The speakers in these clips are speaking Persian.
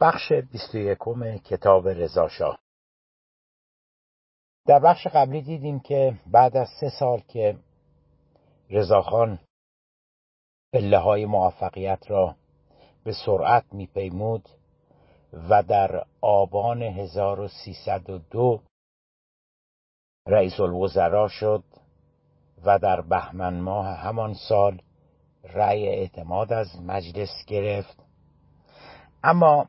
بخش بیست و کتاب رضاشاه در بخش قبلی دیدیم که بعد از سه سال که رضاخان پله های موفقیت را به سرعت میپیمود و در آبان 1302 رئیس الوزراء شد و در بهمن ماه همان سال رأی اعتماد از مجلس گرفت. اما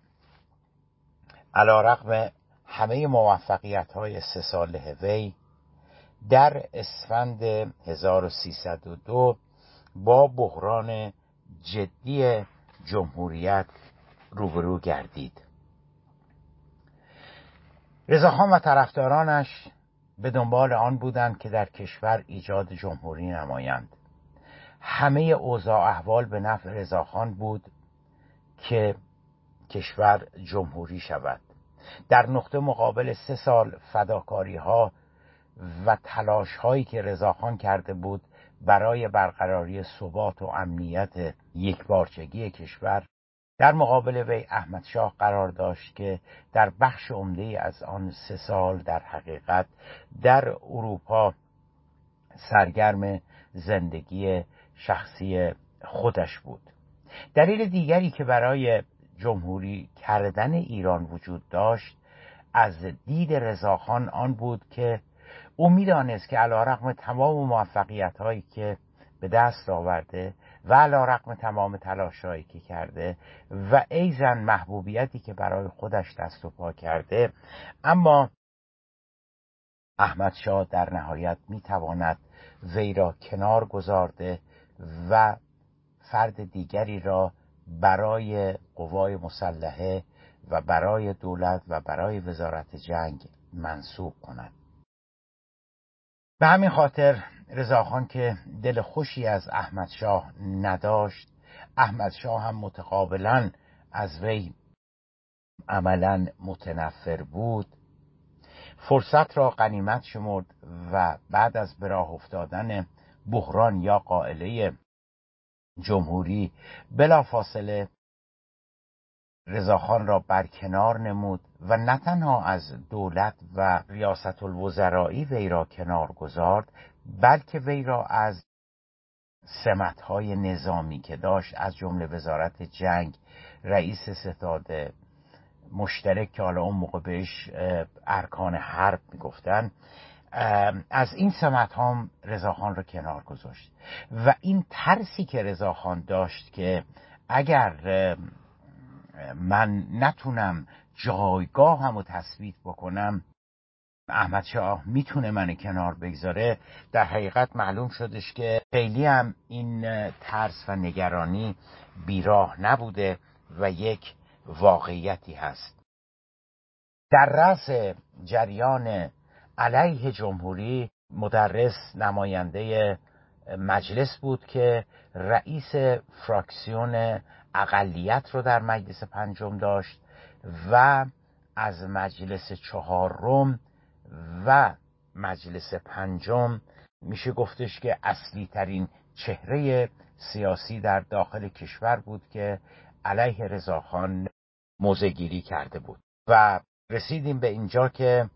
علا رقم همه موفقیت های سه ساله وی در اسفند 1302 با بحران جدی جمهوریت روبرو گردید. رضاخان و طرفدارانش به دنبال آن بودند که در کشور ایجاد جمهوری نمایند. همه اوضاع احوال به نفع رضاخان بود که کشور جمهوری شود. در نقطه مقابل سه سال فداکاری ها و تلاش هایی که رضاخان کرده بود برای برقراری ثبات و امنیت یک بارچگی کشور در مقابل وی احمد شاه قرار داشت که در بخش عمده از آن سه سال در حقیقت در اروپا سرگرم زندگی شخصی خودش بود. دلیل دیگری که برای جمهوری کردن ایران وجود داشت از دید رضاخان آن بود که او می‌دانست که علا رقم تمام موفقیت هایی که به دست آورده و علا رقم تمام تلاش هایی که کرده و ایزن محبوبیتی که برای خودش دست و پا کرده اما احمد شاه در نهایت می‌تواند وی را کنار گذارده و فرد دیگری را برای قوای مسلحه و برای دولت و برای وزارت جنگ منصوب کند. به همین خاطر رضاخان که دل خوشی از احمد شاه نداشت احمد شاه هم متقابلا از وی عملا متنفر بود. فرصت را قنیمت شمرد و بعد از به راه افتادن بحران یا قائله جمهوری بلافاصله رضاخان را برکنار نمود و نه تنها از دولت و ریاست الوزرایی وی را کنار گذارد بلکه وی را از سمتهای نظامی که داشت از جمله وزارت جنگ رئیس ستاد مشترک که حالا اون موقع بهش ارکان حرب می‌گفتن از این سمت هم رضاخان رو کنار گذاشت. و این ترسی که رضاخان داشت که اگر من نتونم جایگاه هم رو تثبیت بکنم احمد شاه می‌تونه من کنار بگذاره در حقیقت معلوم شدش که خیلی هم این ترس و نگرانی بیراه نبوده و یک واقعیتی هست. در رأس جریان علیه جمهوری مدرس نماینده مجلس بود که رئیس فراکسیون اقلیت رو در مجلس پنجم داشت و از مجلس چهارم و مجلس پنجم میشه گفتش که اصلی ترین چهره سیاسی در داخل کشور بود که علیه رضاخان موزگیری کرده بود. و رسیدیم به اینجا که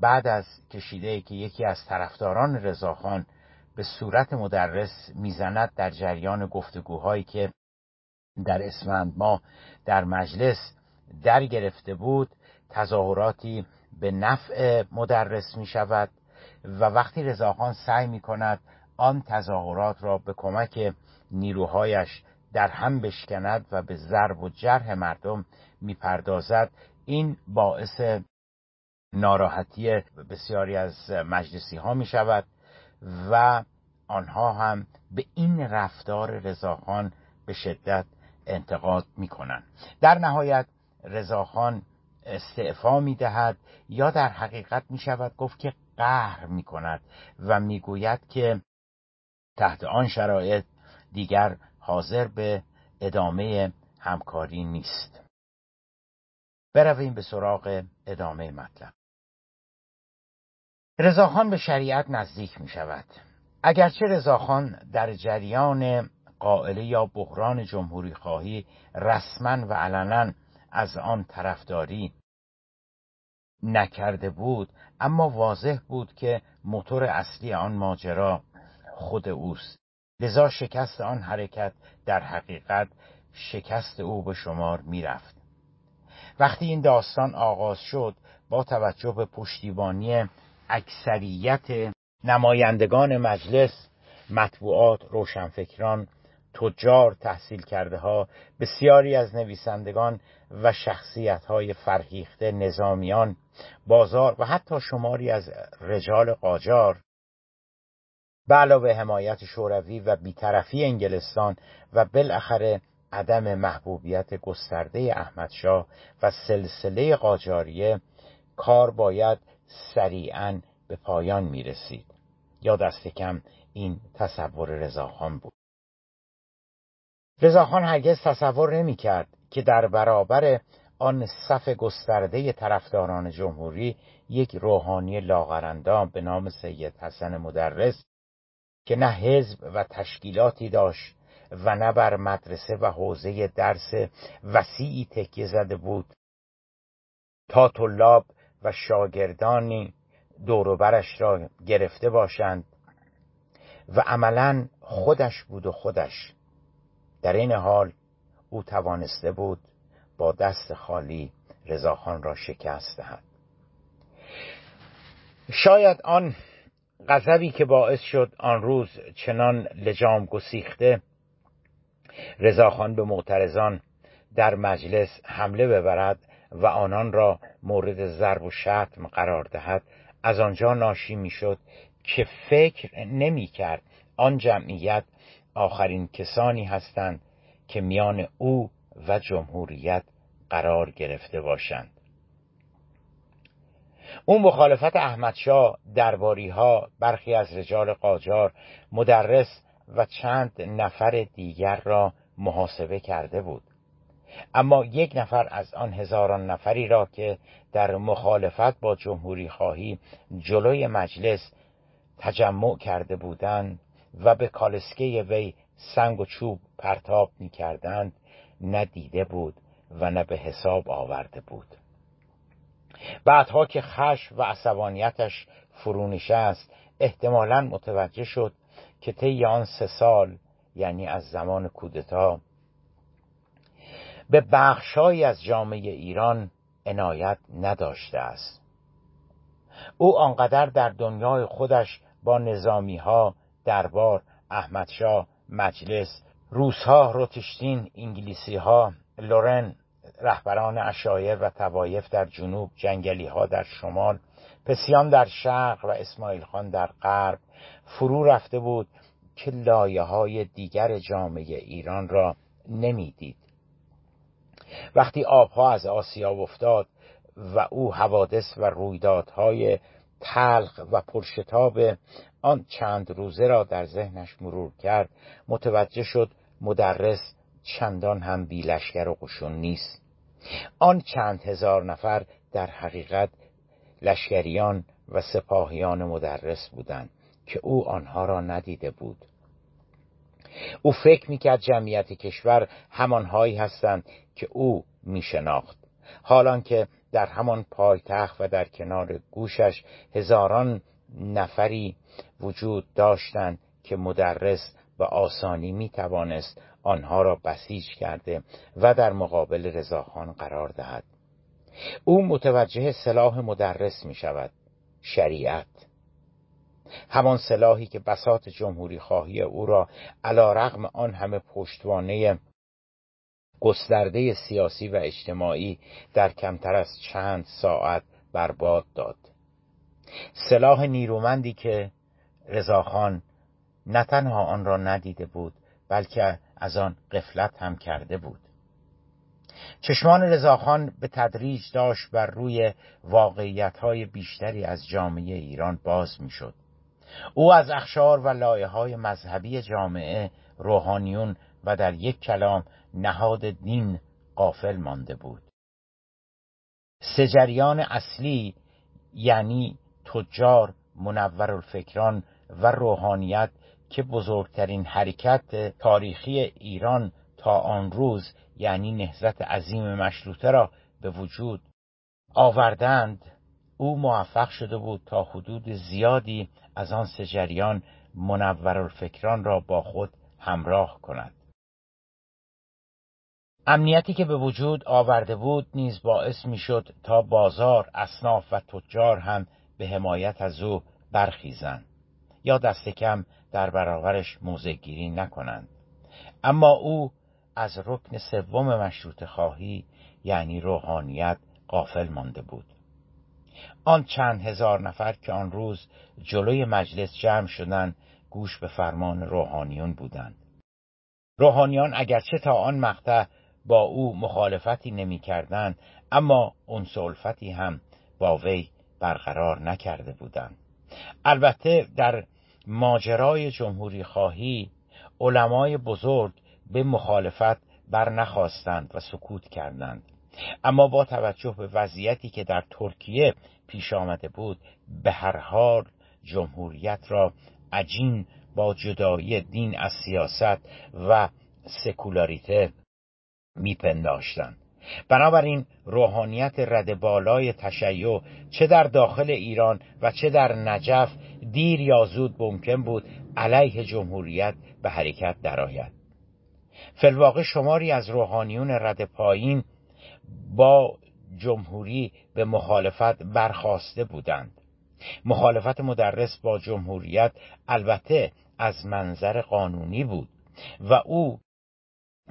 بعد از کشیده که یکی از طرفداران رضاخان به صورت مدرس می‌زند در جریان گفتگوهایی که در اسفند ما در مجلس در گرفته بود تظاهراتی به نفع مدرس می شود و وقتی رضاخان سعی می کند آن تظاهرات را به کمک نیروهایش در هم بشکند و به ضرب و جرح مردم می‌پردازد این باعث ناراحتی بسیاری از مجلسی ها می شود و آنها هم به این رفتار رضاخان به شدت انتقاد می کنند در نهایت رضاخان استعفا می دهد یا در حقیقت می شود گفت که قهر می کند و می گوید که تحت آن شرایط دیگر حاضر به ادامه همکاری نیست. برویم به سراغ ادامه مطلب. رضاخان به شریعت نزدیک می شود اگرچه رضاخان در جریان قائله یا بحران جمهوری خواهی رسما و علنا از آن طرفداری نکرده بود اما واضح بود که موتور اصلی آن ماجرا خود اوست. لذا شکست آن حرکت در حقیقت شکست او به شمار می‌رفت. وقتی این داستان آغاز شد با توجه به پشتیبانی اکثریت نمایندگان مجلس مطبوعات روشنفکران تجار تحصیل کرده ها بسیاری از نویسندگان و شخصیت های فرهیخته نظامیان بازار و حتی شماری از رجال قاجار. به علاوه حمایت شوروی و بیطرفی انگلستان و بالاخره عدم محبوبیت گسترده احمدشاه و سلسله قاجاریه کار باید سریعا به پایان می رسید یا دست کم این تصور رضاخان بود. رضاخان هرگز تصور نمی کرد که در برابر آن صف گسترده طرفداران جمهوری یک روحانی لاغرندام به نام سید حسن مدرس که نه حزب و تشکیلاتی داشت و نه بر مدرسه و حوزه درس وسیعی تکیه زده بود. تا طلاب و شاگردانی دوروبرش را گرفته باشند و عملا خودش بود و خودش. در این حال او توانسته بود با دست خالی رضاخان را شکست دهد. شاید آن غضبی که باعث شد آن روز چنان لجام گسیخته رضاخان به معترضان در مجلس حمله ببرد و آنان را مورد ضرب و شتم قرار دهد. از آنجا ناشی می‌شد که فکر نمی کرد آن جمعیت آخرین کسانی هستند که میان او و جمهوریت قرار گرفته باشند. او مخالفت احمدشاه درباری ها برخی از رجال قاجار مدرس و چند نفر دیگر را محاسبه کرده بود. اما یک نفر از آن هزاران نفری را که در مخالفت با جمهوری خواهی جلوی مجلس تجمع کرده بودند و به کالسکه وی سنگ و چوب پرتاب می کردند ندیده بود و نه به حساب آورده بود. بعدها که خش و عصبانیتش فرونشه است احتمالا متوجه شد که طی آن سه سال یعنی از زمان کودتا به بخشهایی از جامعه ایران عنایت نداشته است. او آنقدر در دنیای خودش با نظامی ها دربار احمدشاه مجلس روسها روتشتین انگلیسی ها لورن رهبران اشایر و توایف در جنوب جنگلی ها در شمال پسیان در شرق و اسماعیل خان در غرب فرو رفته بود که لایه های دیگر جامعه ایران را نمی‌دید. وقتی آبها از آسیا افتاد و او حوادث و رویدادهای تلخ و پرشتاب آن چند روزه را در ذهنش مرور کرد متوجه شد مدرس چندان هم بیلشگر و قشون نیست. آن چند هزار نفر در حقیقت لشکریان و سپاهیان مدرس بودند که او آنها را ندیده بود. او فکر می‌کرد جمعیت کشور همانهایی هستند که او میشناخت. حالان که در همان پایتخت و در کنار گوشش هزاران نفری وجود داشتند که مدرس به آسانی می توانست آنها را بسیج کرده و در مقابل رضاخان قرار دهد. او متوجه سلاح مدرس می شود شریعت. همان سلاحی که بسات جمهوری خواهی او را علا رغم آن همه پشتوانه گسترده سیاسی و اجتماعی در کمتر از چند ساعت برباد داد سلاح نیرومندی که رضاخان نه تنها آن را ندیده بود بلکه از آن قفلت هم کرده بود چشمان رضاخان به تدریج داشت بر روی واقعیت های بیشتری از جامعه ایران باز می‌شد. او از اخشار و لایه های مذهبی جامعه روحانیون و در یک کلام نهاد دین قافل مانده بود. سجریان اصلی یعنی تجار منور الفکران و روحانیت که بزرگترین حرکت تاریخی ایران تا آن روز یعنی نهزت عظیم مشروطه را به وجود آوردند او موفق شده بود تا حدود زیادی از آن سه جریان منورالفکران را با خود همراه کند. امنیتی که به وجود آورده بود نیز باعث می‌شد تا بازار اصناف و تجار هم به حمایت از او برخیزند یا دست کم در برابرش موضع نکنند. اما او از رکن سوم مشروط خواهی یعنی روحانیت غافل مانده بود. آن چند هزار نفر که آن روز جلوی مجلس جمع شدند گوش به فرمان روحانیون بودند. روحانیان اگرچه تا آن مقطع با او مخالفتی نمی‌کردند اما اون سلفتی هم با وی برقرار نکرده بودند. البته در ماجرای جمهوری خواهی علمای بزرگ به مخالفت بر نخواستند و سکوت کردند. اما با توجه به وضعیتی که در ترکیه پیش آمده بود به هر حال جمهوریت را عجین با جدایی دین از سیاست و سکولاریته میپنداشتند. بنابراین روحانیت رد بالای تشیع چه در داخل ایران و چه در نجف دیر یا زود ممکن بود علیه جمهوریت به حرکت درآید. فلواقع شماری از روحانیون رد پایین با جمهوری به مخالفت برخواسته بودند. مخالفت مدرس با جمهوریت البته از منظر قانونی بود و او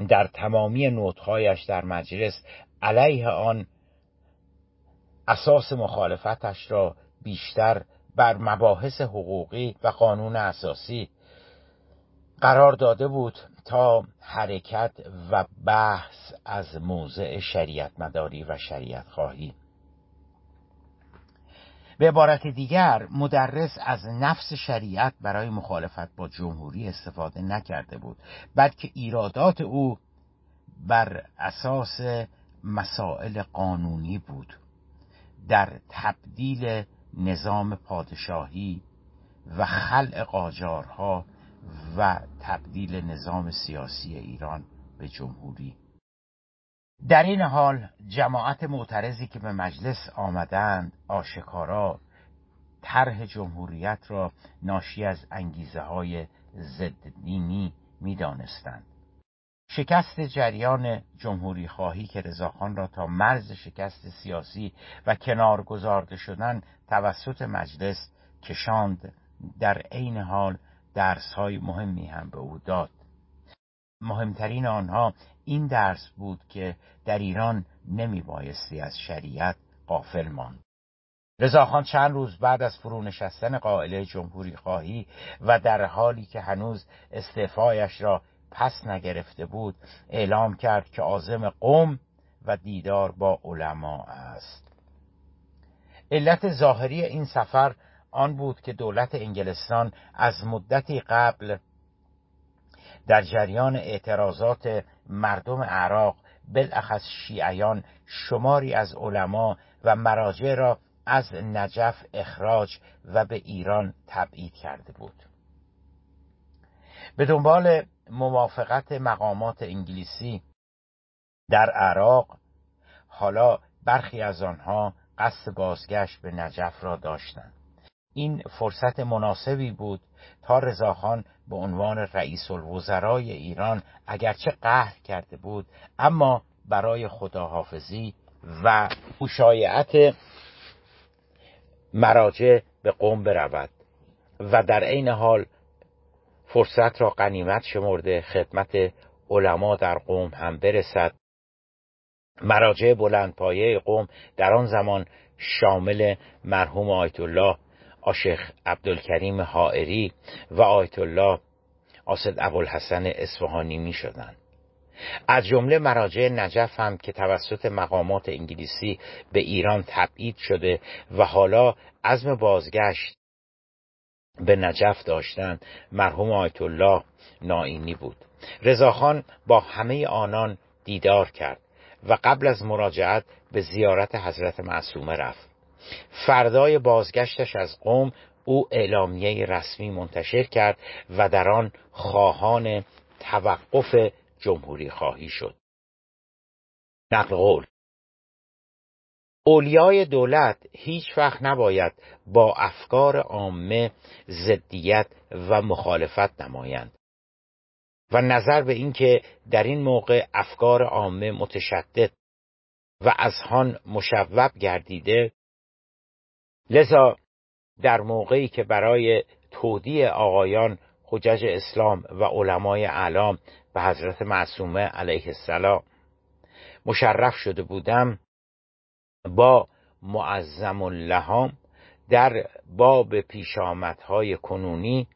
در تمامی نوتهایش در مجلس علیه آن اساس مخالفتش را بیشتر بر مباحث حقوقی و قانون اساسی قرار داده بود. تا حرکت و بحث از موضع شریعت مداری و شریعت خواهی به عبارت دیگر مدرس از نفس شریعت برای مخالفت با جمهوری استفاده نکرده بود بلکه ایرادات او بر اساس مسائل قانونی بود. در تبدیل نظام پادشاهی و خلع قاجارها و تبدیل نظام سیاسی ایران به جمهوری در این حال جماعت معترضی که به مجلس آمدند آشکارا طرح جمهوریت را ناشی از انگیزه های ضد دینی می دانستند. شکست جریان جمهوری خواهی که رضاخان را تا مرز شکست سیاسی و کنار گذارده شدن توسط مجلس کشاند در عین حال درس های مهمی هم به او داد. مهمترین آنها این درس بود که در ایران نمی بایستی از شریعت قافل ماند. رضاخان چند روز بعد از فرونشستن قائله جمهوری خواهی و در حالی که هنوز استعفایش را پس نگرفته بود اعلام کرد که عازم قوم و دیدار با علما است. علت ظاهری این سفر آن بود که دولت انگلستان از مدتی قبل در جریان اعتراضات مردم عراق بالاخص شیعیان شماری از علما و مراجع را از نجف اخراج و به ایران تبعید کرده بود. به دنبال موافقت مقامات انگلیسی در عراق حالا برخی از آنها قصد بازگشت به نجف را داشتند. این فرصت مناسبی بود تا رضاخان به عنوان رئیس الوزرای ایران اگرچه قهر کرده بود اما برای خداحافظی و مشایعت مراجع به قوم برود و در عین حال فرصت را قنیمت شمرده خدمت علما در قوم هم برسد. مراجع بلندپایه قوم در آن زمان شامل مرحوم آیت الله آشخ عبدالکریم حائری و آیت الله آسد ابوالحسن اصفهانی می شدند از جمله مراجع نجف هم که توسط مقامات انگلیسی به ایران تبعید شده و حالا عزم بازگشت به نجف داشتند مرحوم آیت الله نائینی بود. رضاخان با همه آنان دیدار کرد و قبل از مراجعت به زیارت حضرت معصومه رفت. فردای بازگشتش از قوم او اعلامیه رسمی منتشر کرد و در آن خواهان توقف جمهوری خواهی شد. نقل قول اولیای دولت هیچ وقت نباید با افکار عامه ضدیت و مخالفت نمایند و نظر به اینکه در این موقع افکار عامه متشدد و از هان مشوب گردیده لذا در موقعی که برای تودیع آقایان حجج اسلام و علمای اعلام به حضرت معصومه علیه السلام مشرف شده بودم با معظم اللهام در باب پیشامدهای کنونی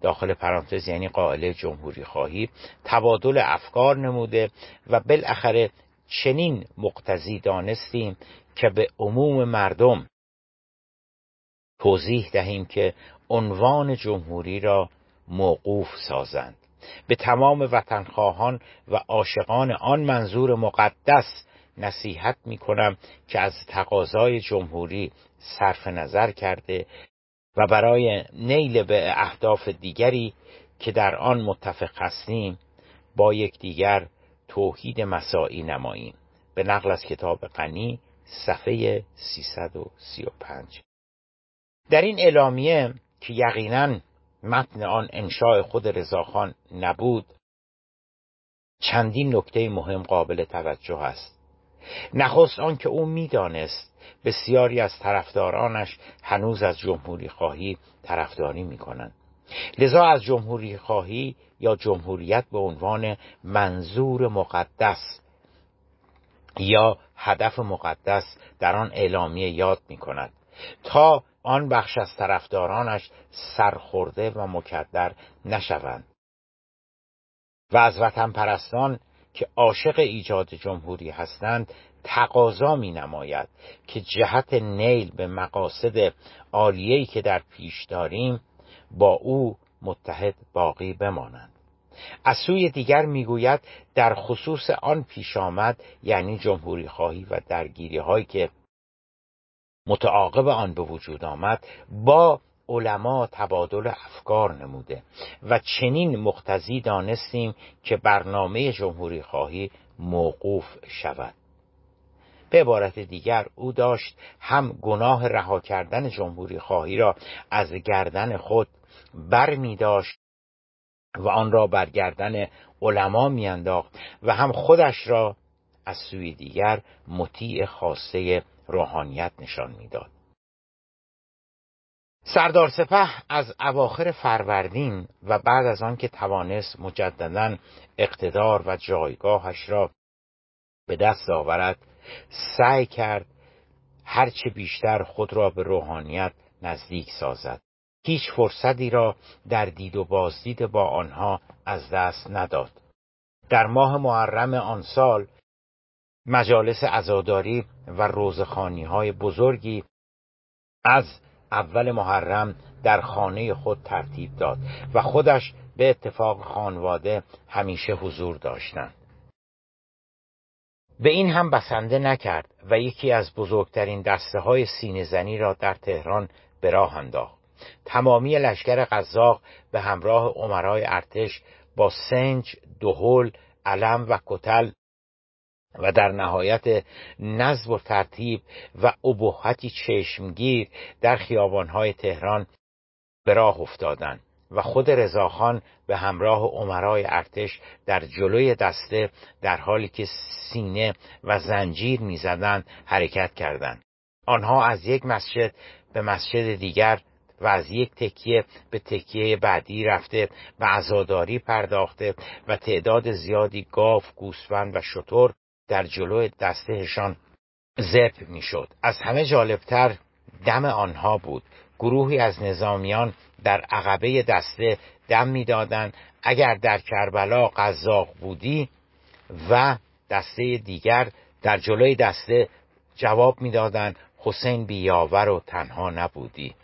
داخل پرانتز یعنی قائله جمهوری خواهی تبادل افکار نموده و بالاخره چنین مقتضی دانستیم که به عموم مردم توضیح دهیم که عنوان جمهوری را موقوف سازند. به تمام وطنخواهان و عاشقان آن منظور مقدس نصیحت می کنم که از تقاضای جمهوری صرف نظر کرده و برای نیل به اهداف دیگری که در آن متفق هستیم با یکدیگر توحید مساعی نماییم. به نقل از کتاب غنی صفحه 335 در این اعلامیه که یقینا متن آن انشاء خود رضاخان نبود چندین نکته مهم قابل توجه است. نخست آنکه او می‌دانست بسیاری از طرفدارانش هنوز از جمهوری خواهی طرفداری می‌کنند. لذا از جمهوری خواهی یا جمهوریت به عنوان منظور مقدس یا هدف مقدس در آن اعلامیه یاد می کند تا آن بخش از طرفدارانش سرخورده و مکدر نشوند. و از وطن پرستان که عاشق ایجاد جمهوری هستند تقاضا می نماید که جهت نیل به مقاصد عالیه‌ای که در پیش داریم با او متحد باقی بمانند. از سوی دیگر می‌گوید در خصوص آن پیش آمد یعنی جمهوری خواهی و درگیری هایی که متعاقب آن به وجود آمد با علما تبادل افکار نموده و چنین مقتضی دانستیم که برنامه جمهوری خواهی موقوف شود. به عبارت دیگر او داشت هم گناه رها کردن جمهوری خواهی را از گردن خود بر می داشت و آن را بر گردن علما میانداخت و هم خودش را از سوی دیگر مطیع خاصه روحانیت نشان می‌داد. سردار سپه از اواخر فروردین و بعد از آنکه توانست مجددا اقتدار و جایگاهش را به دست آورد سعی کرد هرچه بیشتر خود را به روحانیت نزدیک سازد. هیچ فرصتی را در دید و بازدید با آنها از دست نداد. در ماه محرم آن سال مجالس عزاداری و روزخانی های بزرگی از اول محرم در خانه خود ترتیب داد و خودش به اتفاق خانواده همیشه حضور داشتند. به این هم بسنده نکرد و یکی از بزرگترین دسته های سینه زنی را در تهران به راه انداخت. تمامی لشکر قزاق به همراه عمرای ارتش با سنج، دهل، علم و کتل و در نهایت نظم و ترتیب و ابهتی چشمگیر در خیابانهای تهران به راه افتادند و خود رضاخان به همراه عمرای ارتش در جلوی دسته در حالی که سینه و زنجیر می‌زدند حرکت کردند. آنها از یک مسجد به مسجد دیگر و از یک تکیه به تکیه بعدی رفته و عزاداری پرداخته و تعداد زیادی گاو، گوسفند و شتر در جلوی دستهشان زپ می‌شد. از همه جالبتر دم آنها بود. گروهی از نظامیان در عقبه دسته دم می‌دادند. اگر در کربلا قزاق بودی و دسته دیگر در جلوی دسته جواب می‌دادند حسین بیاور و تنها نبودی.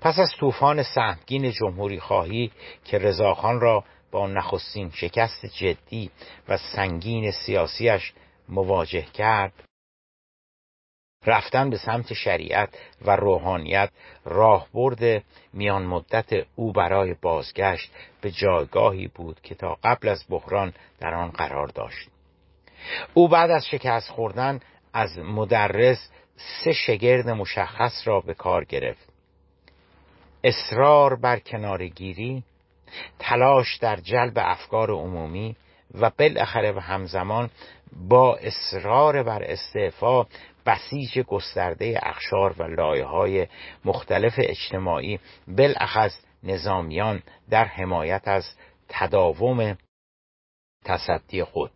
پس از طوفان سهمگین جمهوری خواهی که رضاخان را با نخستین شکست جدی و سنگین سیاسیش مواجه کرد. رفتن به سمت شریعت و روحانیت راهبرد میان مدت او برای بازگشت به جایگاهی بود که تا قبل از بحران در آن قرار داشت. او بعد از شکست خوردن از مدرس سه شگرد مشخص را به کار گرفت. اصرار بر کنارگیری تلاش در جلب افکار عمومی و بالاخره و همزمان با اصرار بر استعفا بسیج گسترده اخشار و لایه های مختلف اجتماعی بالاخص نظامیان در حمایت از تداوم تصدی خود.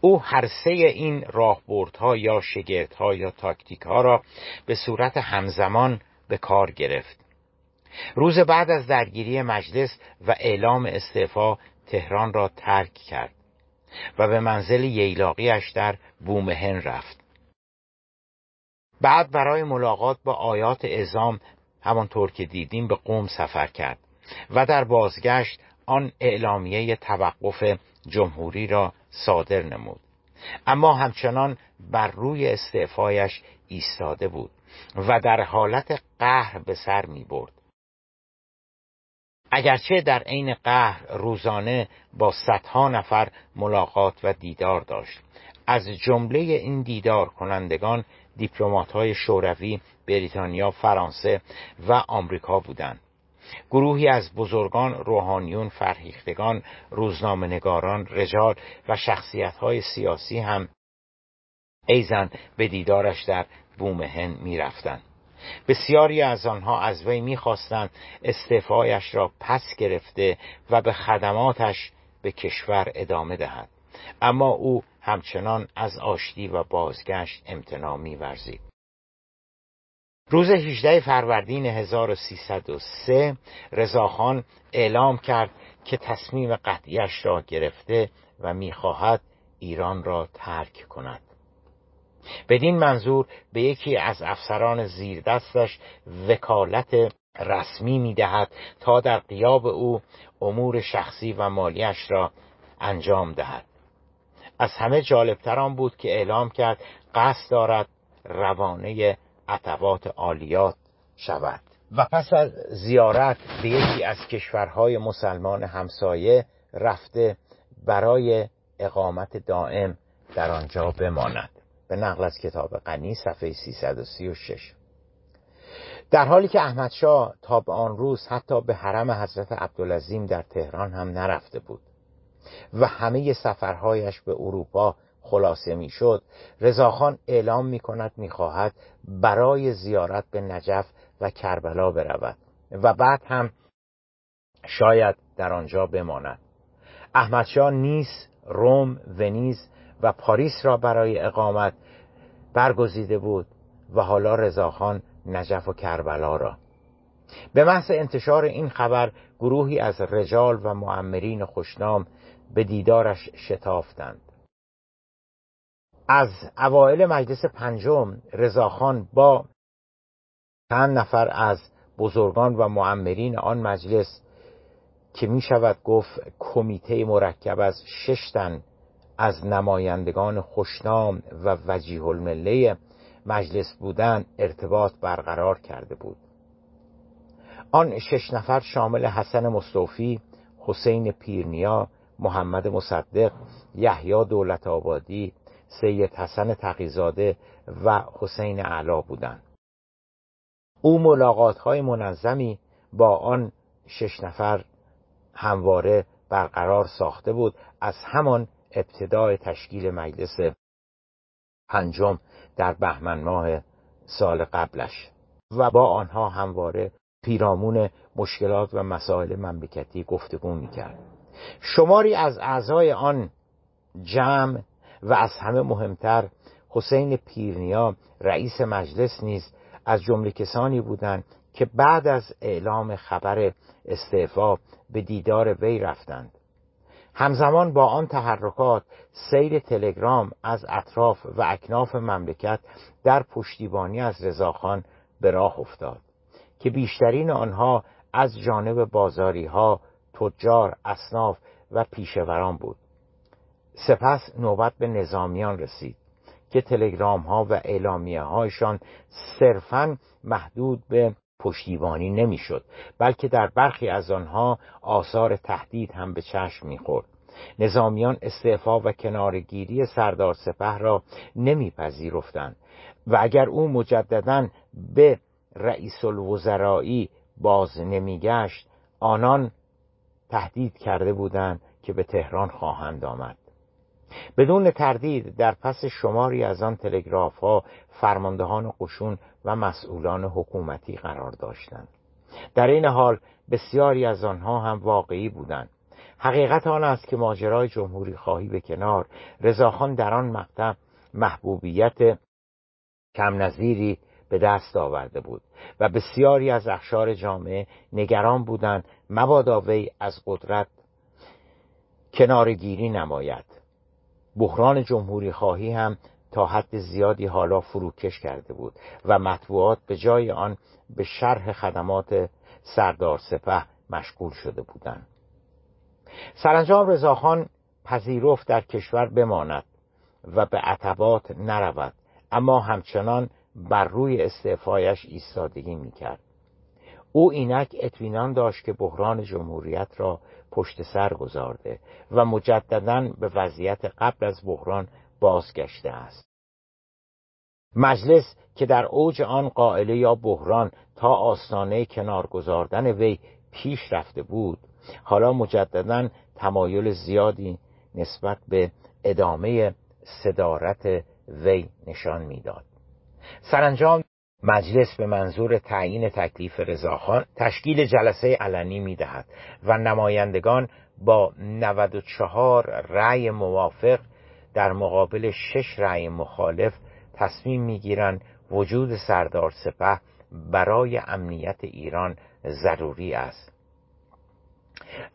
او هر سه این راهبردها یا شگردها یا تاکتیکها را به صورت همزمان به کار گرفت. روز بعد از درگیری مجلس و اعلام استعفا تهران را ترک کرد و به منزل ییلاقیش در بومهن رفت. بعد برای ملاقات با آیات ازام همانطور که دیدیم به قوم سفر کرد و در بازگشت آن اعلامیه توقف جمهوری را صادر نمود. اما همچنان بر روی استعفایش ایستاده بود و در حالت قهر به سر می برد اگرچه در عین قهر روزانه با صدها نفر ملاقات و دیدار داشت از جمله این دیدار کنندگان دیپلمات های شوروی، بریتانیا، فرانسه و آمریکا بودند. گروهی از بزرگان، روحانیون، فرهیختگان، روزنامهنگاران، رجال و شخصیت های سیاسی هم ایزن به دیدارش در بومهن می رفتن. بسیاری از آنها از وی می‌خواستند استعفایش را پس گرفته و به خدماتش به کشور ادامه دهد. اما او همچنان از آشتی و بازگشت امتناع میورزید. روز 18 فروردین 1303 رضاخان اعلام کرد که تصمیم قطعیش را گرفته و می‌خواهد ایران را ترک کند. بدین منظور به یکی از افسران زیر دستش وکالت رسمی می‌دهد تا در قیاب او امور شخصی و مالیش را انجام دهد. از همه جالبتر آن بود که اعلام کرد قصد دارد روانه عطوات عالیات شود. و پس از زیارت به یکی از کشورهای مسلمان همسایه رفته برای اقامت دائم در آنجا بماند. به نقل از کتاب غنی صفحه 336 در حالی که احمد شاه تا به آن روز حتی به حرم حضرت عبدالعظیم در تهران هم نرفته بود و همه سفرهایش به اروپا خلاصه می‌شد رضاخان اعلام می کند می خواهد برای زیارت به نجف و کربلا برود و بعد هم شاید در آنجا بماند. احمدشاه نیس روم ونیز و پاریس را برای اقامت برگزیده بود و حالا رضاخان نجف و کربلا را. به محض انتشار این خبر گروهی از رجال و معمرین خوشنام به دیدارش شتافتند. از اوایل مجلس پنجم رضاخان با چند نفر از بزرگان و معمرین آن مجلس که می شود گفت کمیته مرکب از شش تن از نمایندگان خوشنام و وجیه المله مجلس بودن ارتباط برقرار کرده بود آن شش نفر شامل حسن مصطفی، حسین پیرنیا، محمد مصدق، یحیی دولت آبادی، سید حسن تقیزاده و حسین علا بودند. او ملاقات های منظمی با آن شش نفر همواره برقرار ساخته بود از همان ابتدای تشکیل مجلس پنجم در بهمن ماه سال قبلش و با آنها همواره پیرامون مشکلات و مسائل مملکتی گفتگو می‌کرد. شماری از اعضای آن جمع و از همه مهمتر حسین پیرنیا رئیس مجلس نیز از جمله کسانی بودند که بعد از اعلام خبر استعفا به دیدار وی رفتند. همزمان با آن تحرکات سیر تلگرام از اطراف و اکناف مملکت در پشتیبانی از رضاخان به راه افتاد که بیشترین آنها از جانب بازاری ها، تجار، اصناف و پیشوران بود. سپس نوبت به نظامیان رسید که تلگرام ها و اعلامیه هایشان صرفا محدود به پشتیبانی نمی‌شد بلکه در برخی از آنها آثار تهدید هم به چشم می‌خورد. نظامیان استعفا و کنارگیری سردار سپه را نمیپذیرفتند و اگر او مجددا به رئیس الوزرایی باز نمیگشت آنان تهدید کرده بودند که به تهران خواهند آمد. بدون تردید در پس شماری از آن تلگراف ها فرماندهان قشون و مسئولان حکومتی قرار داشتند. در این حال بسیاری از آنها هم واقعی بودند. حقیقت آن است که ماجرای جمهوری خواهی به کنار رضاخان در آن مقطع محبوبیت کم نظیری به دست آورده بود و بسیاری از اخشار جامعه نگران بودند مبادا وی از قدرت کنارگیری نماید. بحران جمهوری خواهی هم تا حد زیادی حالا فروکش کرده بود و مطبوعات به جای آن به شرح خدمات سردار سپه مشغول شده بودند. سرانجام رضاخان پذیرفت در کشور بماند و به عتبات نرود اما همچنان بر روی استعفایش ایستادگی می‌کرد. او اینک اطمینان داشت که بحران جمهوریت را پشت سر گذارده و مجددا به وضعیت قبل از بحران بازگشته است. مجلس که در اوج آن قائله یا بحران تا آستانه کنار گذاردن وی پیش رفته بود حالا مجددا تمایل زیادی نسبت به ادامه صدارت وی نشان می‌داد. سرانجام مجلس به منظور تعیین تکلیف رضاخان تشکیل جلسه علنی می دهد و نمایندگان با 94 رأی موافق در مقابل 6 رأی مخالف تصمیم می‌گیرند وجود سردار سپه برای امنیت ایران ضروری است.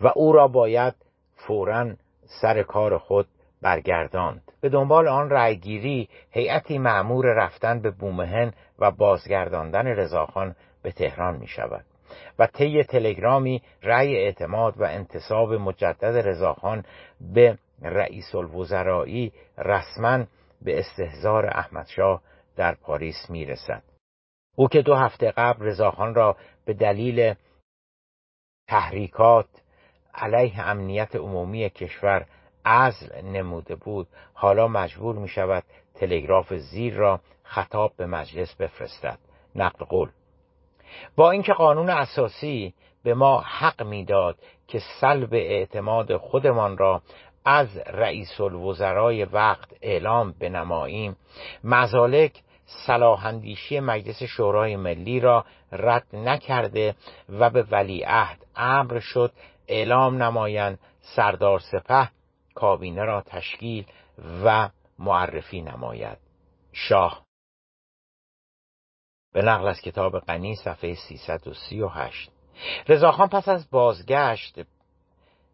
و او را باید فورا سر کار خود برگرداند. به دنبال آن رأیگیری هیئتی معمور رفتن به بومهن و بازگرداندن رضاخان به تهران می شود و طی تلگرامی رأی اعتماد و انتصاب مجدد رضاخان به رئیس الوزرایی رسما به استهزار احمدشاه در پاریس می رسد. او که دو هفته قبل رضاخان را به دلیل تحریکات علیه امنیت عمومی کشور عزل نموده بود. حالا مجبور می شود تلگراف زیر را خطاب به مجلس بفرستد. نقل قول. با اینکه قانون اساسی به ما حق می‌داد که سلب اعتماد خودمان را از رئیس الوزرای وقت اعلام بنماییم مزالک صلاحاندیشی مجلس شورای ملی را رد نکرده و به ولیعهد امر شد. اعلام نمایند سردار سپه کابینه را تشکیل و معرفی نماید. شاه. به نقل از کتاب غنی صفحه 338 رضاخان پس از بازگشت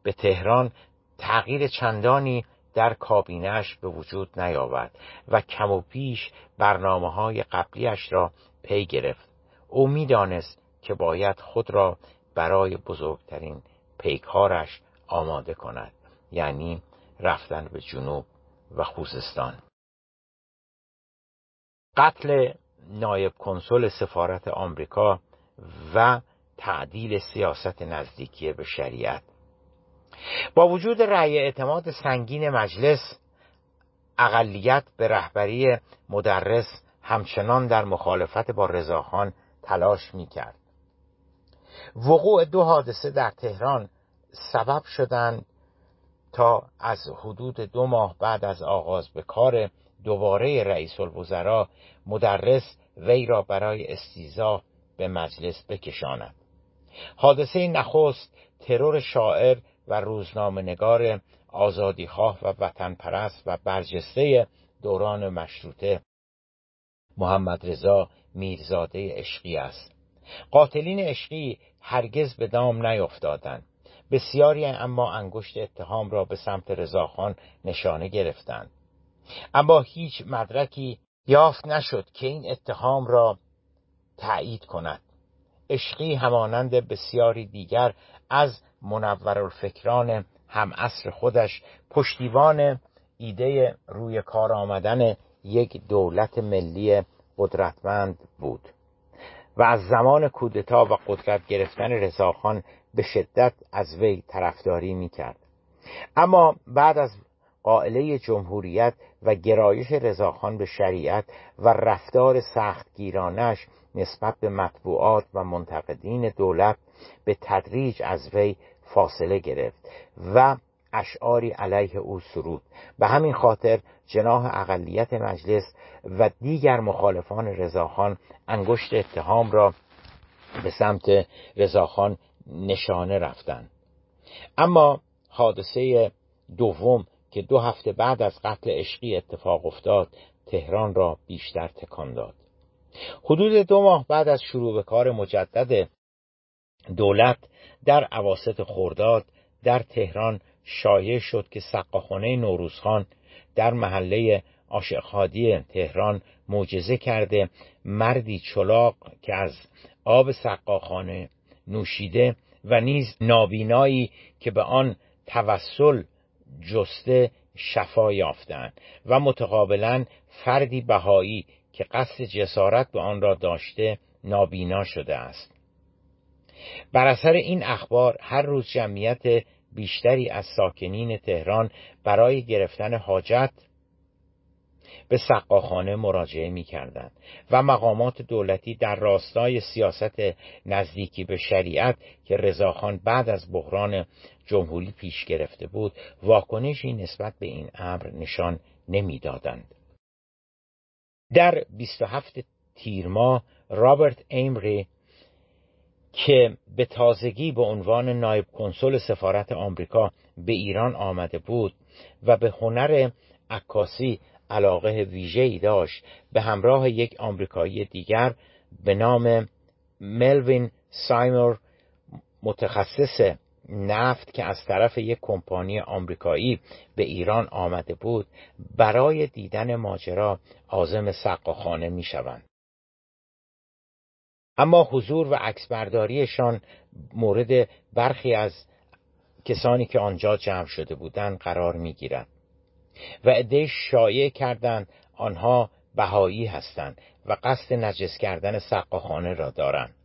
به تهران تغییر چندانی در کابینش به وجود نیاورد و کم و پیش برنامه های قبلیش را پی گرفت. او می‌دانست که باید خود را برای بزرگترین پیکارش آماده کند یعنی رفتن به جنوب و خوزستان قتل نایب کنسول سفارت آمریکا و تعدیل سیاست نزدیکی به شریعت با وجود رأی اعتماد سنگین مجلس اقلیت به رهبری مدرس همچنان در مخالفت با رضاخان تلاش می کرد. وقوع دو حادثه در تهران سبب شدند تا از حدود دو ماه بعد از آغاز به کار دوباره رئیس الوزراء مدرس وی را برای استیزا به مجلس بکشاند. حادثه نخست ترور شاعر و روزنامه نگار آزادیخواه و وطن پرست و برجسته دوران مشروطه محمد رضا میرزاده عشقی است. قاتلین عشقی هرگز به دام نیفتادند. بسیاری اما انگشت اتهام را به سمت رضاخان نشانه گرفتند. اما هیچ مدرکی یافت نشد که این اتهام را تایید کند. عشقی همانند بسیاری دیگر از منورالفکران هم عصر خودش پشتیبان ایده روی کار آمدن یک دولت ملی قدرتمند بود. و از زمان کودتا و قدرت گرفتن رضاخان به شدت از وی طرفداری می‌کرد. اما بعد از قائله جمهوریت و گرایش رضاخان به شریعت و رفتار سختگیرانش نسبت به مطبوعات و منتقدین دولت به تدریج از وی فاصله گرفت و اشعاری علیه او سرود. به همین خاطر جناح اقلیت مجلس و دیگر مخالفان رضاخان انگشت اتهام را به سمت رضاخان نشانه رفتند اما حادثه دوم که دو هفته بعد از قتل عشقی اتفاق افتاد تهران را بیشتر تکان داد. حدود دو ماه بعد از شروع به کار مجدد دولت در عواست خورداد در تهران شایع شد که سقاخانه نوروزخان در محله عاشقخادی تهران معجزه کرده مردی چلاق که از آب سقاخانه نوشیده و نیز نابینایی که به آن توسل جسته شفا یافتند و متقابلا فردی بهایی که قصد جسارت به آن را داشته نابینا شده است. بر اثر این اخبار هر روز جمعیت بیشتری از ساکنین تهران برای گرفتن حاجت به سقاخانه مراجعه می کردند و مقامات دولتی در راستای سیاست نزدیکی به شریعت که رضاخان بعد از بحران جمهوری پیش گرفته بود واکنشی نسبت به این امر نشان نمی‌دادند. در 27 تیر ماه رابرت ایمری که به تازگی به عنوان نایب کنسول سفارت آمریکا به ایران آمده بود و به هنر عکاسی علاقه ویژه‌ای داشت به همراه یک آمریکایی دیگر به نام ملوین سایمور متخصص نفت که از طرف یک کمپانی آمریکایی به ایران آمده بود برای دیدن ماجرا عازم سقاخانه می شوند. اما حضور و عکسبرداریشان مورد برخی از کسانی که آنجا جمع شده بودند قرار می گیرند و عده شایع کردند آنها بهایی هستند و قصد نجس کردن سقاخانه را دارند.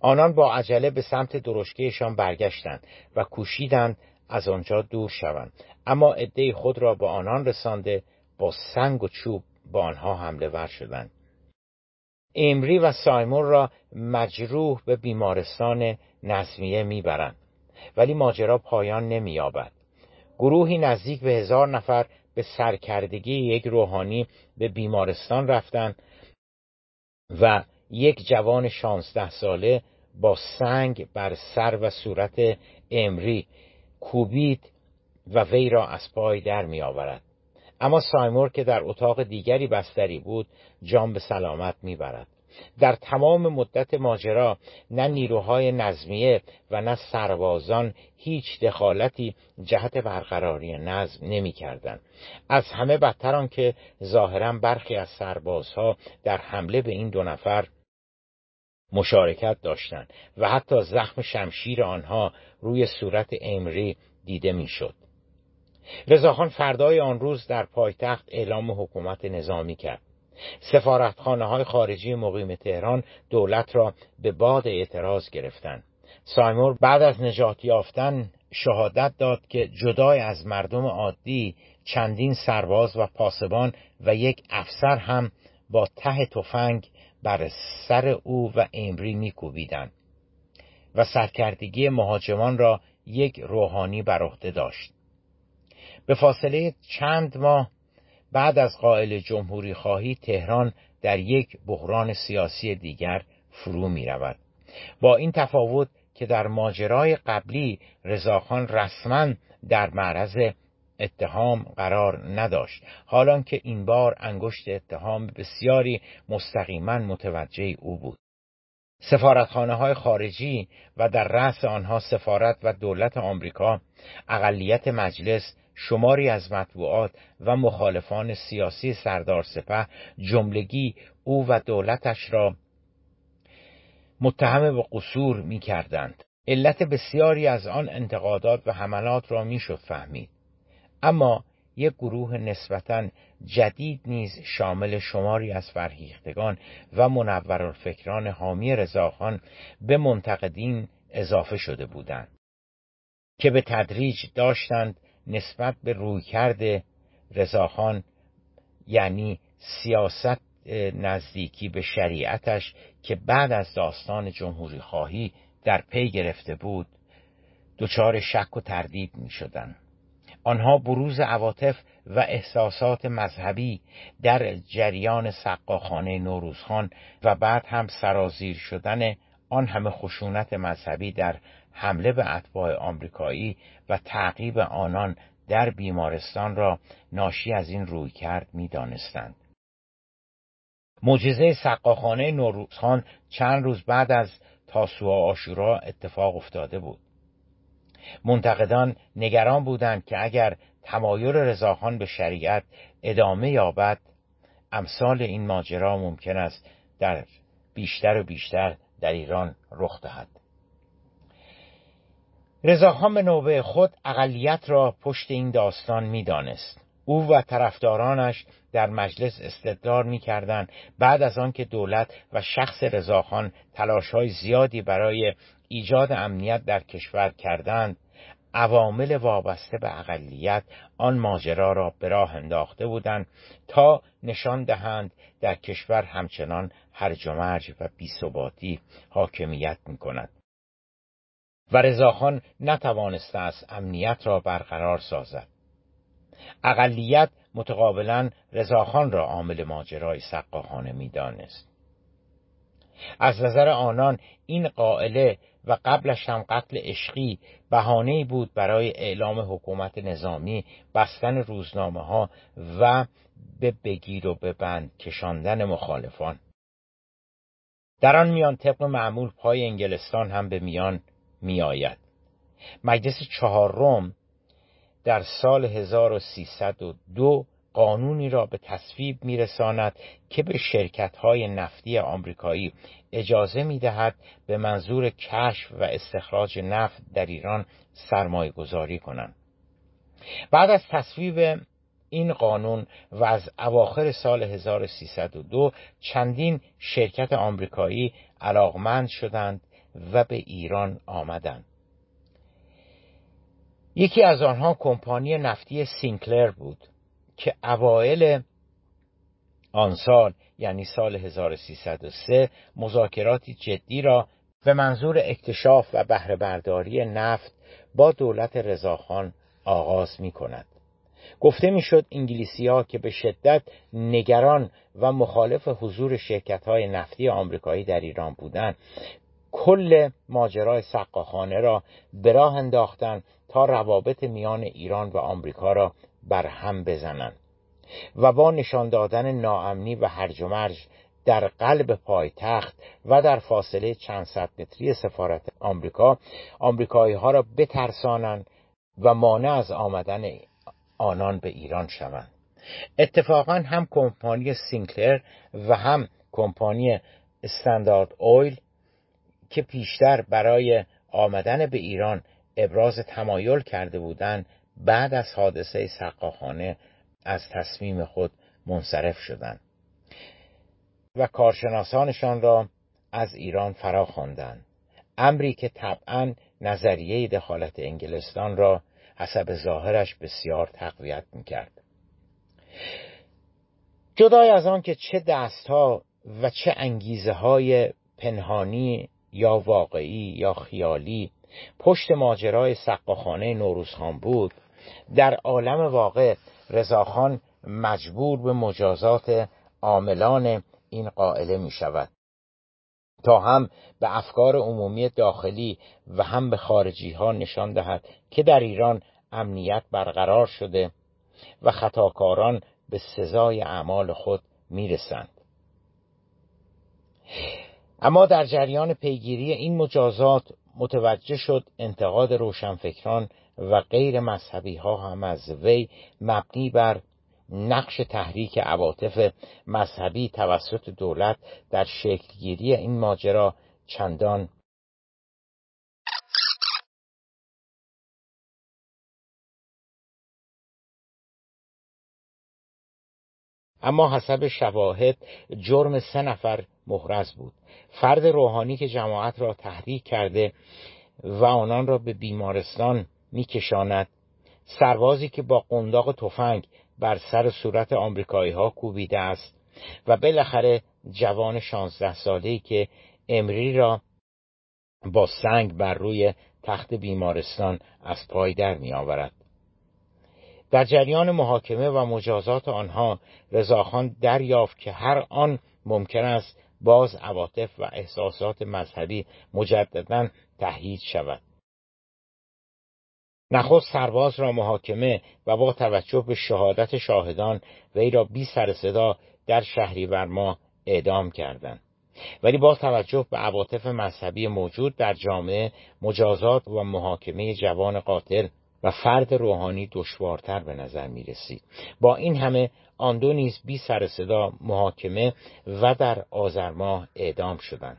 آنان با عجله به سمت درشکهشان برگشتند و کوشیدند از آنجا دور شوند. اما عده خود را به آنان رسانده با سنگ و چوب با آنها حمله ور شدند. امری و سایمون را مجروح به بیمارستان نظمیه می‌برند ولی ماجرا پایان نمییابد. گروهی نزدیک به هزار نفر به سرکردگی یک روحانی به بیمارستان رفتند و یک جوان شانزده ساله با سنگ بر سر و صورت امری کوبید و وی را از پای در می آورد. اما سایمور که در اتاق دیگری بستری بود جان به سلامت می برد. در تمام مدت ماجرا نه نیروهای نظمیه و نه سربازان هیچ دخالتی جهت برقراری نظم نمی کردن. از همه بدتر که ظاهرا برخی از سربازها در حمله به این دو نفر مشارکت داشتند و حتی زخم شمشیر آنها روی صورت امری دیده می‌شد. رضاخان فردای آن روز در پایتخت اعلام حکومت نظامی کرد. سفارتخانه های خارجی مقیم تهران دولت را به باد اعتراض گرفتند. سایمور بعد از نجات یافتن شهادت داد که جدای از مردم عادی چندین سرباز و پاسبان و یک افسر هم با ته تفنگ بر سر او و امری میکوبیدند و سرکردگی مهاجمان را یک روحانی بر عهده داشت به فاصله چند ماه بعد از قائل جمهوری خواهی تهران در یک بحران سیاسی دیگر فرو می رود. با این تفاوت که در ماجرای قبلی رضاخان رسما در معرض اتهام قرار نداشت حالان که این بار انگشت اتهام بسیاری مستقیما متوجه او بود سفارتخانه های خارجی و در رأس آنها سفارت و دولت آمریکا اقلیت مجلس شماری از مطبوعات و مخالفان سیاسی سردار سپه جملگی او و دولتش را متهم به قصور می کردند. علت بسیاری از آن انتقادات و حملات را می‌شد فهمید اما یک گروه نسبتا جدید نیز شامل شماری از فرهیختگان و منورالفکران حامی رضاخان به منتقدین اضافه شده بودند که به تدریج داشتند نسبت به رویکرد رضاخان یعنی سیاست نزدیکی به شریعتش که بعد از داستان جمهوری خواهی در پی گرفته بود دچار شک و تردید می شدن. آنها بروز عواطف و احساسات مذهبی در جریان سقاخانه نوروزخان و بعد هم سرازیر شدن آن همه خشونت مذهبی در حمله به اتباع آمریکایی و تعقیب آنان در بیمارستان را ناشی از این روی کرد می دانستند. معجزه سقاخانه نوروزخان چند روز بعد از تاسوعا آشورا اتفاق افتاده بود. منتقدان نگران بودند که اگر تمایل رضاخان به شریعت ادامه یابد امثال این ماجرا ممکن است در بیشتر و بیشتر در ایران رخ دهد رضاخان به نوبه خود اقلیت را پشت این داستان می‌دانست. او و طرفدارانش در مجلس استدلال می‌کردند. بعد از آنکه دولت و شخص رضاخان تلاشهای زیادی برای ایجاد امنیت در کشور کردند عوامل وابسته به اقلیت آن ماجرا را به راه انداخته بودند تا نشان دهند در کشور همچنان هرج و مرج و بیثباتی حاکمیت می کند و رضاخان نتوانسته است امنیت را برقرار سازد. اقلیت متقابلا رضاخان را عامل ماجرای سقاخانه می‌دانست. از نظر آنان این قائله و قبلش هم قتل عشقی بهانه بود برای اعلام حکومت نظامی بستن روزنامه ها و به بگیر و بند کشاندن مخالفان. در آن میان طبق معمول پای انگلستان هم به میان میآید مجلس چهارم در سال 1302 قانونی را به تصویب میرساند که به شرکت‌های نفتی آمریکایی اجازه می‌دهد به منظور کشف و استخراج نفت در ایران سرمایه گذاری کنند. بعد از تصویب این قانون و از اواخر سال 1302 چندین شرکت آمریکایی علاقمند شدند و به ایران آمدند. یکی از آنها کمپانی نفتی سینکلر بود که اوایل آن سال یعنی سال 1303 مذاکراتی جدی را به منظور اکتشاف و بهره برداری نفت با دولت رضاخان آغاز می کند. گفته می‌شد انگلیسی ها که به شدت نگران و مخالف حضور شرکت های نفتی آمریکایی در ایران بودند کل ماجرای سقاخانه را به راه انداختند تا روابط میان ایران و آمریکا را بر هم بزنند و با نشان دادن ناامنی و هرج و مرج در قلب پایتخت و در فاصله چند صد متری سفارت آمریکا آمریکایی ها را بترسانند و مانع از آمدن آنان به ایران شوند. اتفاقا هم کمپانی سینکلر و هم کمپانی استاندارد اویل که پیشتر برای آمدن به ایران ابراز تمایل کرده بودند بعد از حادثه سقاخانه از تصمیم خود منصرف شدند و کارشناسانشان را از ایران فرا خواندند امری که طبعا نظریه دخالت انگلستان را حسب ظاهرش بسیار تقویت می‌کرد. جدای از آن که چه دستها و چه انگیزه های پنهانی یا واقعی یا خیالی. پشت ماجرای سقاخانه نوروزخان بود. در عالم واقع رضاخان مجبور به مجازات عاملان این قائله می شود تا هم به افکار عمومی داخلی و هم به خارجی ها نشان دهد که در ایران امنیت برقرار شده و خطاکاران به سزای اعمال خود می‌رسند. اما در جریان پیگیری این مجازات متوجه شد انتقاد روشنفکران و غیر مذهبی ها هم از وی مبنی بر نقش تحریک عواطف مذهبی توسط دولت در شکلگیری این ماجرا چندان اما حسب شواهد جرم سه نفر محرز بود فرد روحانی که جماعت را تحریک کرده و آنان را به بیمارستان میکشاند سربازی که با قنداق تفنگ بر سر صورت آمریکایی ها کوبیده است و بالاخره جوان شانزده ساله‌ای که امری را با سنگ بر روی تخت بیمارستان از پای در می آورد. در جریان محاکمه و مجازات آنها رضاخان دریافت که هر آن ممکن است باز عواطف و احساسات مذهبی مجددا تهیید شود. نخست سرباز را محاکمه و با توجه به شهادت شاهدان وی را بی سر صدا در شهریور ماه اعدام کردند. ولی با توجه به عواطف مذهبی موجود در جامعه مجازات و محاکمه جوان قاتل و فرد روحانی دشوارتر به نظر می رسید. با این همه آن دو نیز بی سر صدا محاکمه و در آذر ماه اعدام شدند.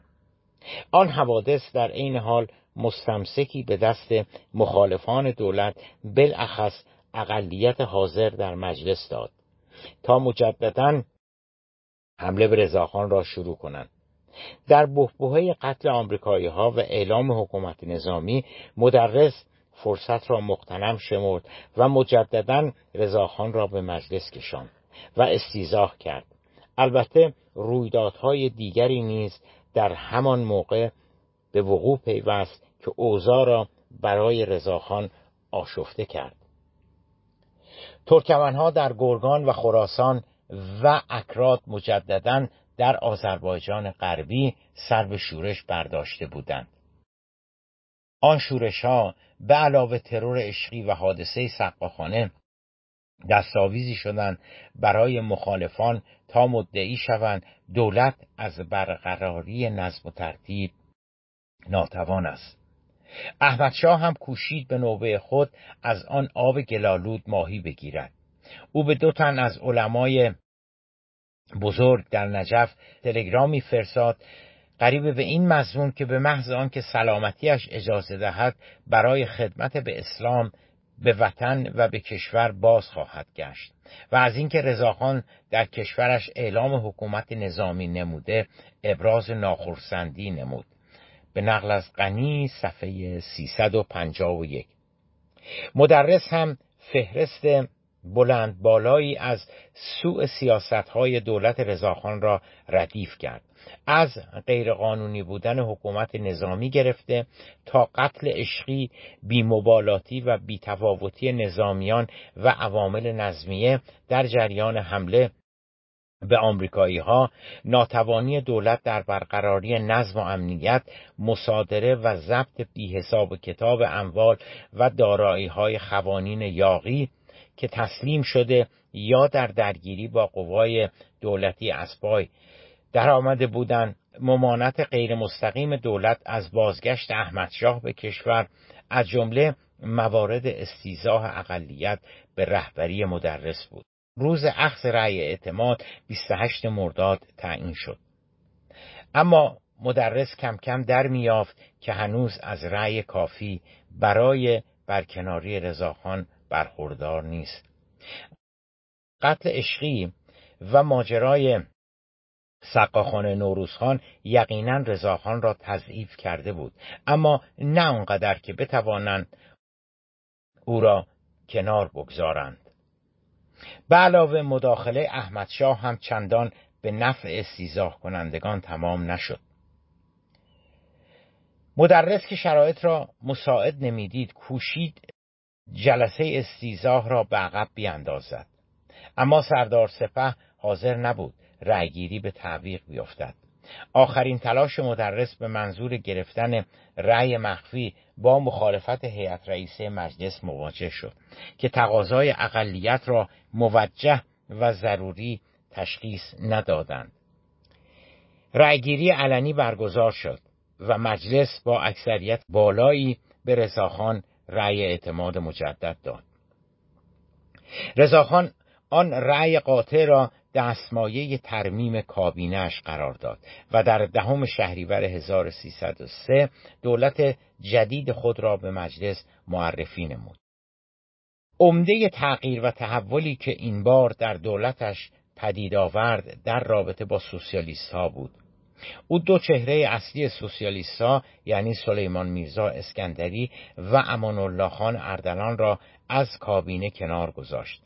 آن حوادث در این حال مستمسکی به دست مخالفان دولت بالاخص اقلیت حاضر در مجلس داد تا مجددا حمله به رضاخان را شروع کنند در بحبوحه قتل آمریکایی ها و اعلام حکومت نظامی مدرس فرصت را مقتنم شمرد و مجددا رضاخان را به مجلس کشاند و استیزاه کرد. البته رویدادهای دیگری نیز در همان موقع به وقوع پیوست که اوضاع را برای رضاخان آشفته کرد. ترکمنها در گرگان و خراسان و اکراد مجددا در آذربایجان غربی سر به شورش برداشته بودند. آن شورش ها به علاوه ترور عشقی و حادثه سقاخانه دستاویزی شدند برای مخالفان تا مدعی شوند دولت از برقراری نظم و ترتیب ناتوان است. احمدشاه هم کوشید به نوبه خود از آن آب گلالود ماهی بگیرد. او به دو تن از علمای بزرگ در نجف تلگرامی فرستاد قریب به این مضمون که به محض آنکه سلامتیش اجازه دهد برای خدمت به اسلام به وطن و به کشور باز خواهد گشت. و از اینکه رضاخان در کشورش اعلام حکومت نظامی نموده ابراز ناخرسندی نمود. به نقل از غنی صفحه 351 مدرس هم فهرست بلند بالایی از سوء سیاست های دولت رضاخان را ردیف کرد. از غیرقانونی بودن حکومت نظامی گرفته تا قتل عشقی بیمبالاتی و بیتفاوتی نظامیان و عوامل نظمیه در جریان حمله به آمریکایی ها ناتوانی دولت در برقراری نظم و امنیت مصادره و ضبط بیحساب کتاب اموال و دارایی های خوانین یاقی که تسلیم شده یا در درگیری با قوای دولتی اسبای در آمده بودند ممانت غیر مستقیم دولت از بازگشت احمدشاه به کشور از جمله موارد استیزاه اقلیت به رهبری مدرس بود. روز اخذ رأی اعتماد 28 مرداد تعیین شد. اما مدرس کم کم در میافت که هنوز از رأی کافی برای برکناری رضاخان برخوردار نیست. قتل عشقی و ماجرای سقاخان نوروزخان یقینا رضاخان را تضعیف کرده بود. اما نه آنقدر که بتوانند او را کنار بگذارند. به علاوه مداخله احمدشاه هم چندان به نفع استیزاه کنندگان تمام نشد. مدرس که شرایط را مساعد نمی‌دید کوشید جلسه استیزاه را به عقب بیاندازد اما سردار سپه حاضر نبود. رأیگیری به تعویق بیفتد. آخرین تلاش مدرس به منظور گرفتن رأی مخفی با مخالفت هیئت رئیسه مجلس مواجه شد که تقاضای اقلیت را موجه و ضروری تشخیص ندادند. رأیگیری علنی برگزار شد و مجلس با اکثریت بالایی به رضاخان رأی اعتماد مجدد داد. رضاخان آن رأی قاطع را دستمایه ترمیم کابینش قرار داد و در دهم شهریور 1303 دولت جدید خود را به مجلس معرفی نمود. عمده تغییر و تحولی که این بار در دولتش پدید آورد در رابطه با سوسیالیست ها بود او دو چهره اصلی سوسیالیستا یعنی سلیمان میرزا اسکندری و امان الله خان اردلان را از کابینه کنار گذاشت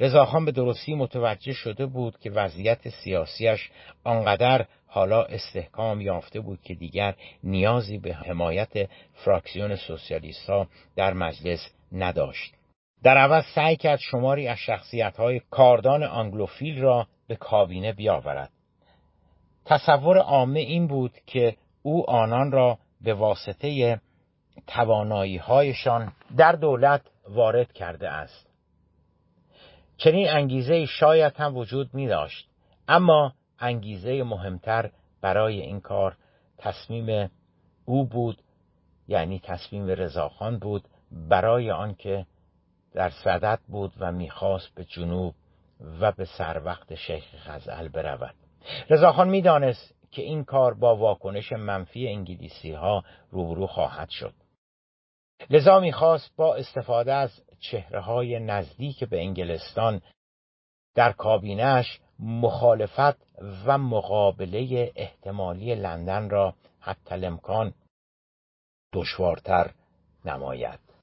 رضاخان به درستی متوجه شده بود که وضعیت سیاسیش آنقدر حالا استحکام یافته بود که دیگر نیازی به حمایت فراکسیون سوسیالیستها در مجلس نداشت. در عوض سعی کرد شماری از شخصیت‌های کاردان آنگلوفیل را به کابینه بیاورد. تصور عامه این بود که او آنان را به واسطه توانایی‌هایشان در دولت وارد کرده است. چنین انگیزه شاید هم وجود می داشت اما انگیزه مهمتر برای این کار تصمیم او بود یعنی تصمیم رضاخان بود برای آنکه در صدد بود و می‌خواست به جنوب و به سر وقت شیخ خزعل برود. رضاخان می‌دانست که این کار با واکنش منفی انگلیسی ها روبرو خواهد شد. لذا می‌خواست با استفاده از چهره های نزدیک به انگلستان در کابینش مخالفت و مقابله احتمالی لندن را حتی الامکان دشوارتر نماید.